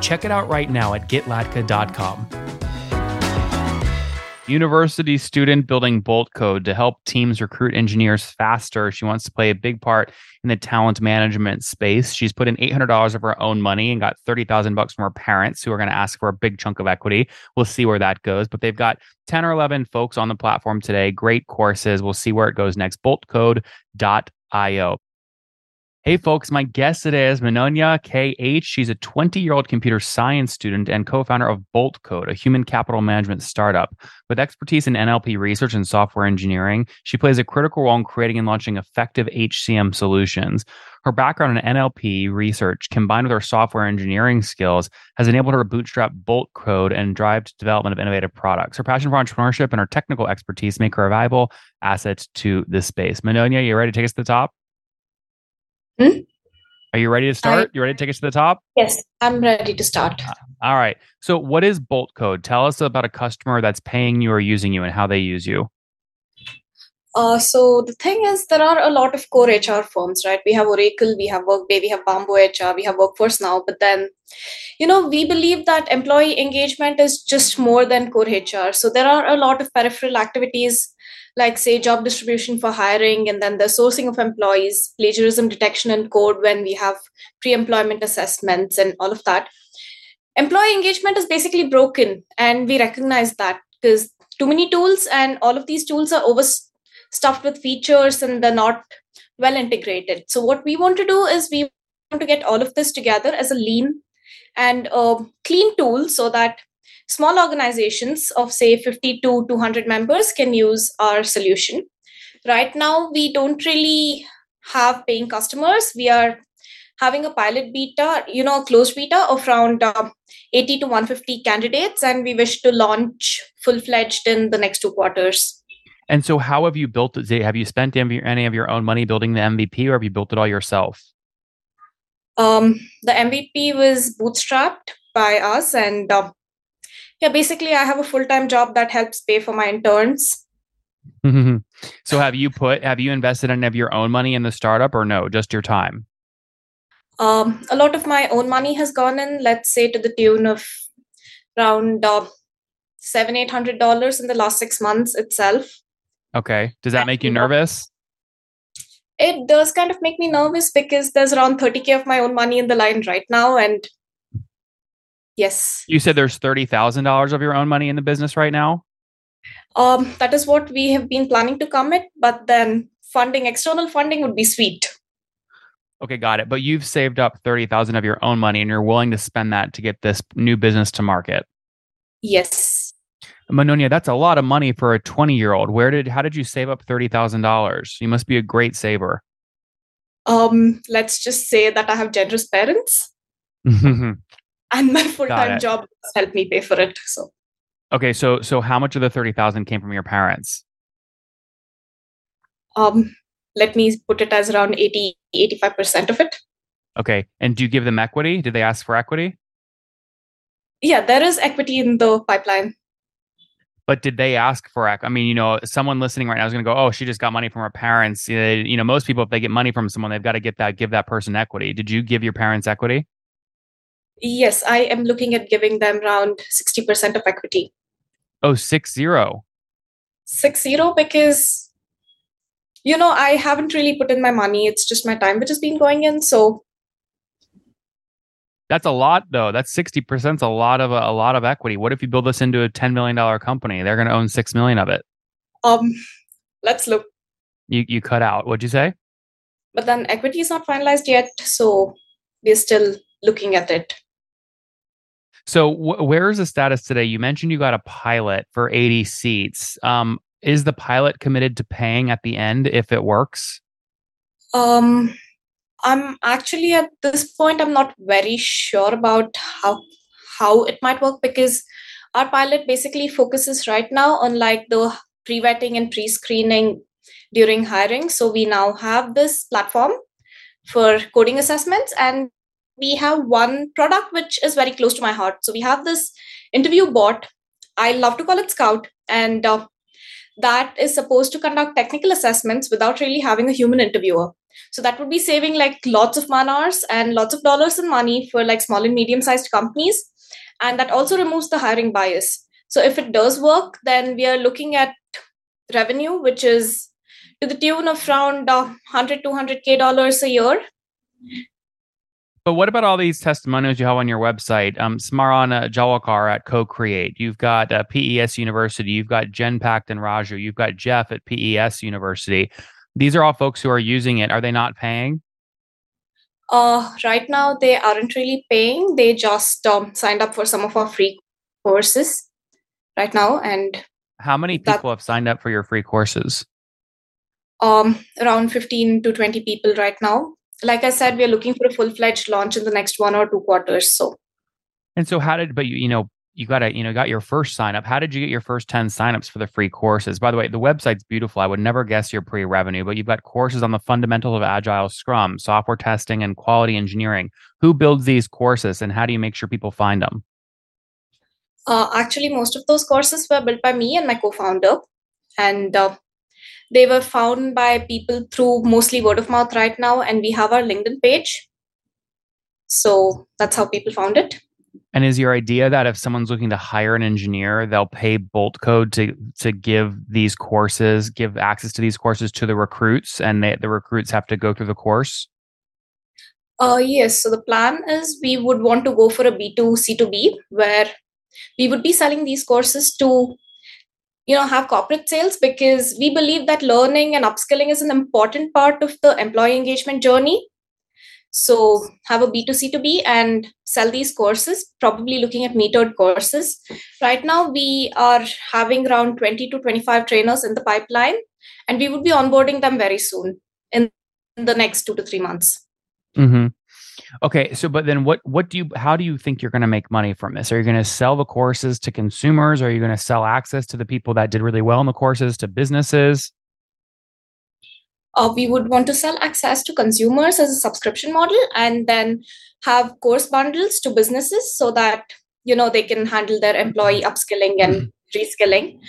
Check it out right now at getlatka.com. University student building Bolt Code to help teams recruit engineers faster. She wants to play a big part in the talent management space. She's put in $800 of her own money and got 30,000 bucks from her parents who are going to ask for a big chunk of equity. We'll see where that goes, but they've got 10 or 11 folks on the platform today. Great courses. We'll see where it goes next. boltcode.io. Hey, folks, my guest today is Manonya K.H. She's a 20 year old computer science student and co founder of Bolt Code, a human capital management startup. With expertise in NLP research and software engineering, she plays a critical role in creating and launching effective HCM solutions. Her background in NLP research, combined with her software engineering skills, has enabled her to bootstrap Bolt Code and drive to development of innovative products. Her passion for entrepreneurship and her technical expertise make her a valuable asset to this space. Manonya, you ready to take us to the top? Hmm? Are you ready to start? I, you ready to take us to the top? Yes, I'm ready to start. Uh, all right. So, what is Bolt Code? Tell us about a customer that's paying you or using you and how they use you. Uh, so the thing is, there are a lot of core HR firms, right? We have Oracle, we have Workday, we have Bamboo HR, we have Workforce Now. But then, you know, we believe that employee engagement is just more than core HR. So there are a lot of peripheral activities like say job distribution for hiring and then the sourcing of employees plagiarism detection and code when we have pre-employment assessments and all of that. Employee engagement is basically broken and we recognize that because too many tools and all of these tools are overstuffed with features and they're not well integrated. So what we want to do is we want to get all of this together as a lean and a clean tool so that small organizations of say 50 to 200 members can use our solution. Right now we don't really have paying customers. We are having a pilot beta you know closed beta of around uh, 80 to 150 candidates and we wish to launch full-fledged in the next two quarters. And so how have you built it have you spent any of your own money building the mvp or have you built it all yourself? Um, the mvp was bootstrapped by us and uh, yeah basically i have a full-time job that helps pay for my interns. So have you put have you invested any of your own money in the startup or no just your time? Um, a lot of my own money has gone in let's say to the tune of around uh, seven eight hundred dollars in the last six months itself. Okay. Does that make you nervous? It does kind of make me nervous because there's around 30k of my own money in the line right now and Yes. You said there's $30,000 of your own money in the business right now? Um, that is what we have been planning to commit, but then funding, external funding would be sweet. Okay, got it. But you've saved up 30,000 of your own money and you're willing to spend that to get this new business to market. Yes. Manonya, that's a lot of money for a 20 year old. Where did, how did you save up $30,000? You must be a great saver. Um, let's just say that I have generous parents. and my full-time job helped me pay for it so. Okay so so how much of the 30000 came from your parents? Um let me put it as around 80 85% of it. Okay and do you give them equity? Did they ask for equity? Yeah there is equity in the pipeline. But did they ask for equity? i mean you know someone listening right now is going to go oh she just got money from her parents. You know most people if they get money from someone they've got to get that give that person equity. Did you give your parents equity Yes, I am looking at giving them around 60% of equity. Oh, six zero. Six zero because you know, I haven't really put in my money. It's just my time which has been going in. So that's a lot though. That's 60% is a lot of a, a lot of equity. What if you build this into a $10 million company? They're going to own 6 million of it. Um, let's look. You you cut out. What'd you say? But then equity is not finalized yet, so we're still looking at it. So, wh- where is the status today? You mentioned you got a pilot for 80 seats. Um, is the pilot committed to paying at the end if it works? Um, I'm actually at this point. I'm not very sure about how how it might work because our pilot basically focuses right now on like the pre-vetting and pre-screening during hiring. So we now have this platform for coding assessments and we have one product which is very close to my heart. So we have this interview bot. I love to call it Scout, and uh, that is supposed to conduct technical assessments without really having a human interviewer. So that would be saving like lots of man hours and lots of dollars and money for like small and medium sized companies. And that also removes the hiring bias. So if it does work, then we are looking at revenue, which is to the tune of around uh, 100 200k dollars a year but what about all these testimonials you have on your website? Um, Smaran uh, Jalwalkar at Co-Create. You've got uh, PES University. You've got Genpact and Raju. You've got Jeff at PES University. These are all folks who are using it. Are they not paying? Uh, right now, they aren't really paying. They just um, signed up for some of our free courses right now. And how many people that, have signed up for your free courses? Um, around 15 to 20 people right now like I said, we are looking for a full fledged launch in the next one or two quarters. So, and so how did, but you, you know, you got to, you know, got your first sign up. How did you get your first 10 signups for the free courses? By the way, the website's beautiful. I would never guess your pre revenue, but you've got courses on the fundamentals of agile scrum, software testing, and quality engineering. Who builds these courses and how do you make sure people find them? Uh, actually, most of those courses were built by me and my co founder. And uh, they were found by people through mostly word of mouth right now, and we have our LinkedIn page. So that's how people found it. And is your idea that if someone's looking to hire an engineer, they'll pay Bolt Code to to give these courses, give access to these courses to the recruits, and they, the recruits have to go through the course? Uh, yes. So the plan is we would want to go for a B2 C2B where we would be selling these courses to you know have corporate sales because we believe that learning and upskilling is an important part of the employee engagement journey. So have a b2c2b and sell these courses probably looking at metered courses. Right now we are having around 20 to 25 trainers in the pipeline and we would be onboarding them very soon in the next two to three months. Mm-hmm. Okay, so but then what what do you how do you think you're going to make money from this? Are you going to sell the courses to consumers? Are you going to sell access to the people that did really well in the courses to businesses? Uh, we would want to sell access to consumers as a subscription model and then have course bundles to businesses so that you know they can handle their employee upskilling and mm-hmm. reskilling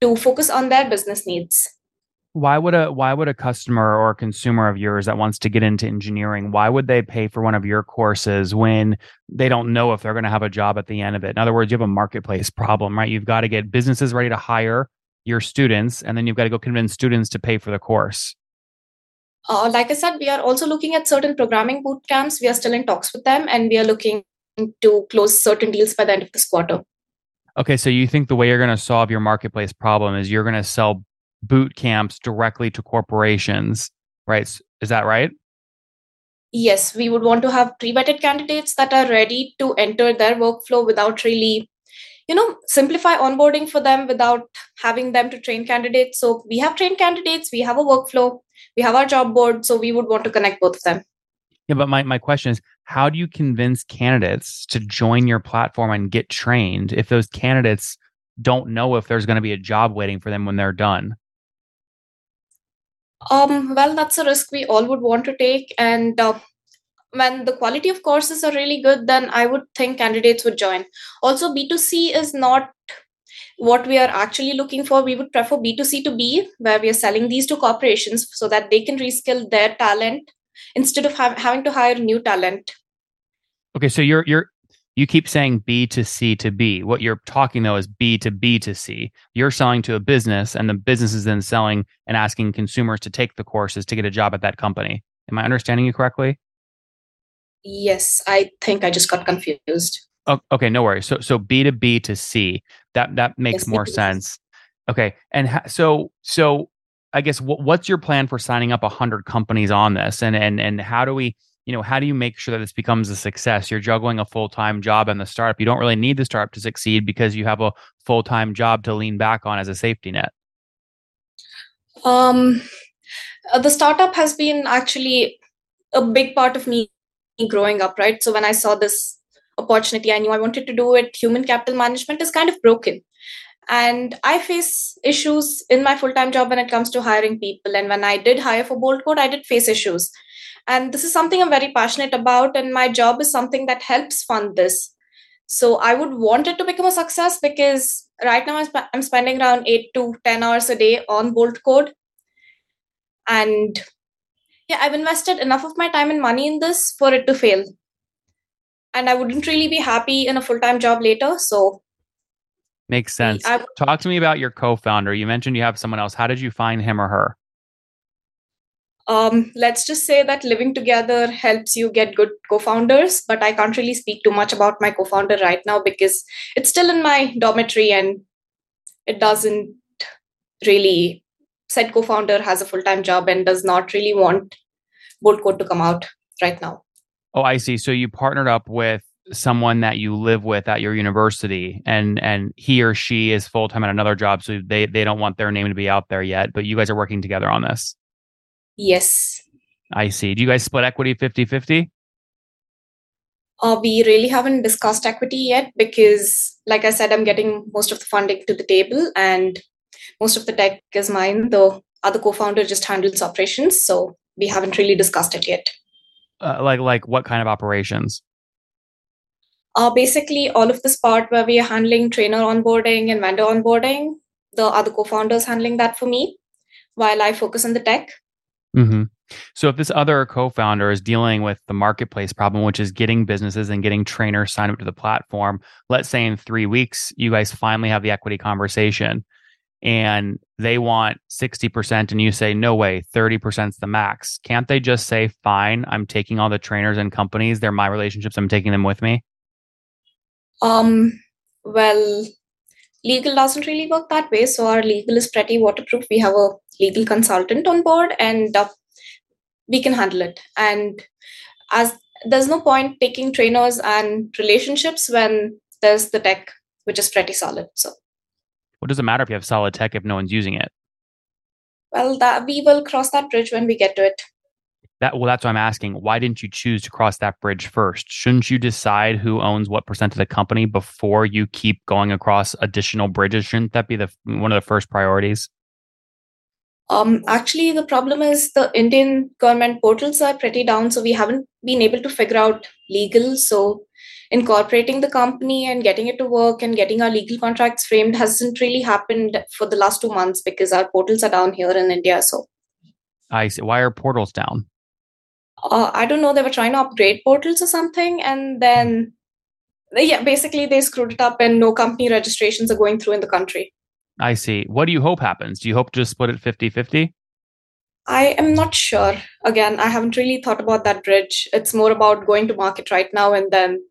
to focus on their business needs why would a why would a customer or a consumer of yours that wants to get into engineering why would they pay for one of your courses when they don't know if they're going to have a job at the end of it? In other words you have a marketplace problem right? You've got to get businesses ready to hire your students and then you've got to go convince students to pay for the course. Uh, like i said we are also looking at certain programming boot camps. We are still in talks with them and we are looking to close certain deals by the end of this quarter. Okay so you think the way you're going to solve your marketplace problem is you're going to sell boot camps directly to corporations, right? Is that right? Yes, we would want to have pre-vetted candidates that are ready to enter their workflow without really, you know, simplify onboarding for them without having them to train candidates. So we have trained candidates, we have a workflow, we have our job board. So we would want to connect both of them. Yeah, but my, my question is how do you convince candidates to join your platform and get trained if those candidates don't know if there's going to be a job waiting for them when they're done? Um, well, that's a risk we all would want to take. And uh, when the quality of courses are really good, then I would think candidates would join. Also, B2C is not what we are actually looking for. We would prefer B2C to B, where we are selling these to corporations so that they can reskill their talent instead of ha- having to hire new talent. Okay, so you're you're you keep saying B to C to B. What you're talking though is B to B to C. You're selling to a business, and the business is then selling and asking consumers to take the courses to get a job at that company. Am I understanding you correctly? Yes, I think I just got confused. Oh, okay, no worries. So so B to B to C. That that makes yes, more sense. Okay, and ha- so so I guess w- what's your plan for signing up hundred companies on this, and and and how do we you know how do you make sure that this becomes a success you're juggling a full-time job and the startup you don't really need the startup to succeed because you have a full-time job to lean back on as a safety net um uh, the startup has been actually a big part of me growing up right so when i saw this opportunity I knew I wanted to do it, human capital management is kind of broken. And I face issues in my full time job when it comes to hiring people. And when I did hire for Bolt Code, I did face issues. And this is something I'm very passionate about. And my job is something that helps fund this. So I would want it to become a success because right now I'm, sp- I'm spending around eight to 10 hours a day on Bolt Code. And yeah, I've invested enough of my time and money in this for it to fail. And I wouldn't really be happy in a full time job later. So Makes sense. I, Talk to me about your co-founder. You mentioned you have someone else. How did you find him or her? Um, let's just say that living together helps you get good co-founders, but I can't really speak too much about my co-founder right now because it's still in my dormitory and it doesn't really said co-founder has a full-time job and does not really want Bolt Code to come out right now. Oh, I see. So you partnered up with someone that you live with at your university and and he or she is full time at another job so they they don't want their name to be out there yet but you guys are working together on this yes. I see. Do you guys split equity 50-50 uh, we really haven't discussed equity yet because like i said i'm getting most of the funding to the table and most of the tech is mine. The other co-founder just handles operations so we haven't really discussed it yet. Uh, like like what kind of operations? Uh, basically, all of this part where we are handling trainer onboarding and vendor onboarding, the other co-founders handling that for me, while I focus on the tech. Mm-hmm. So if this other co-founder is dealing with the marketplace problem, which is getting businesses and getting trainers signed up to the platform, let's say in three weeks you guys finally have the equity conversation, and they want sixty percent, and you say no way, thirty percent is the max. Can't they just say, fine, I'm taking all the trainers and companies, they're my relationships, I'm taking them with me? Um, well, legal doesn't really work that way. So our legal is pretty waterproof. We have a legal consultant on board, and uh, we can handle it. And as there's no point taking trainers and relationships when there's the tech, which is pretty solid. So, what does it matter if you have solid tech if no one's using it? Well, that we will cross that bridge when we get to it. That well, that's what I'm asking. Why didn't you choose to cross that bridge first? Shouldn't you decide who owns what percent of the company before you keep going across additional bridges? Shouldn't that be the one of the first priorities? Um, actually, the problem is the Indian government portals are pretty down, so we haven't been able to figure out legal. So, incorporating the company and getting it to work and getting our legal contracts framed hasn't really happened for the last two months because our portals are down here in India. So, I see. Why are portals down? Uh, I don't know, they were trying to upgrade portals or something. And then, yeah, basically they screwed it up and no company registrations are going through in the country. I see. What do you hope happens? Do you hope to split it 50 50? I am not sure. Again, I haven't really thought about that bridge. It's more about going to market right now and then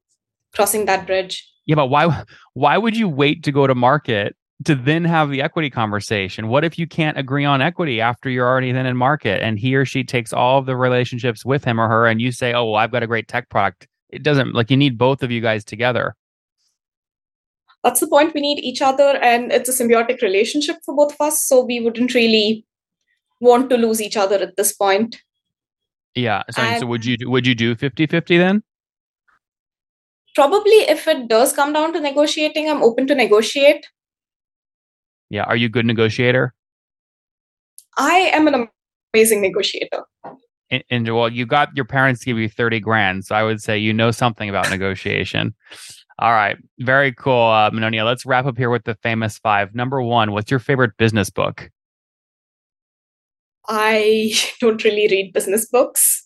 crossing that bridge. Yeah, but why why would you wait to go to market to then have the equity conversation. What if you can't agree on equity after you're already then in market and he or she takes all of the relationships with him or her and you say, oh, well, I've got a great tech product? It doesn't like you need both of you guys together. That's the point. We need each other and it's a symbiotic relationship for both of us. So we wouldn't really want to lose each other at this point. Yeah. So, and so would you would you do 50-50 then? Probably if it does come down to negotiating, I'm open to negotiate yeah. Are you a good negotiator? I am an amazing negotiator. And, and, well, you got your parents to give you 30 grand. So I would say you know something about negotiation. All right. Very cool, uh, Manonia. Let's wrap up here with the famous five. Number one, what's your favorite business book? I don't really read business books.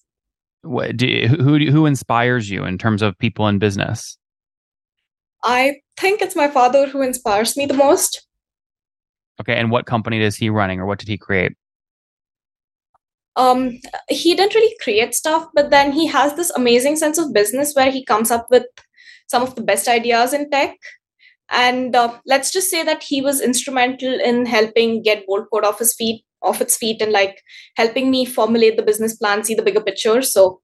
What, do you, who, who inspires you in terms of people in business? I think it's my father who inspires me the most. Okay, and what company is he running, or what did he create? Um, he didn't really create stuff, but then he has this amazing sense of business where he comes up with some of the best ideas in tech. And uh, let's just say that he was instrumental in helping get Bolt Code off his feet, off its feet, and like helping me formulate the business plan, see the bigger picture. So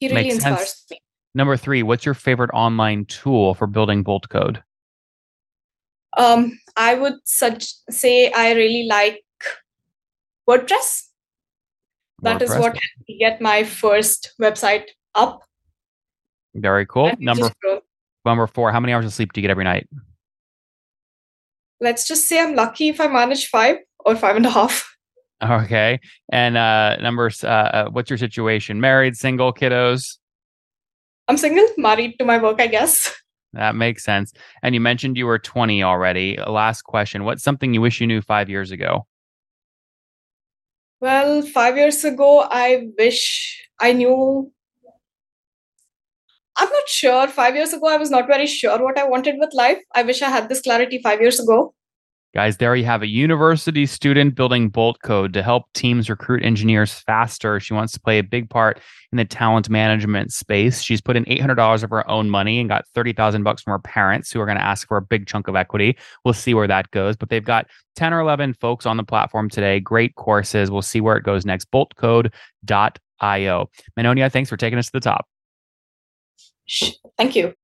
he really Makes inspires sense. me. Number three, what's your favorite online tool for building Bolt Code? Um, I would such say I really like WordPress. That WordPress. is what helped me get my first website up. Very cool. And Number number four. How many hours of sleep do you get every night? Let's just say I'm lucky if I manage five or five and a half. Okay. And uh numbers. Uh, uh, what's your situation? Married, single, kiddos? I'm single, married to my work, I guess. That makes sense. And you mentioned you were 20 already. Uh, last question. What's something you wish you knew five years ago? Well, five years ago, I wish I knew. I'm not sure. Five years ago, I was not very sure what I wanted with life. I wish I had this clarity five years ago. Guys, there you have a university student building Bolt code to help teams recruit engineers faster. She wants to play a big part in the talent management space. She's put in $800 of her own money and got 30,000 bucks from her parents who are going to ask for a big chunk of equity. We'll see where that goes, but they've got 10 or 11 folks on the platform today. Great courses. We'll see where it goes next. Boltcode.io. Manonia, thanks for taking us to the top. Thank you.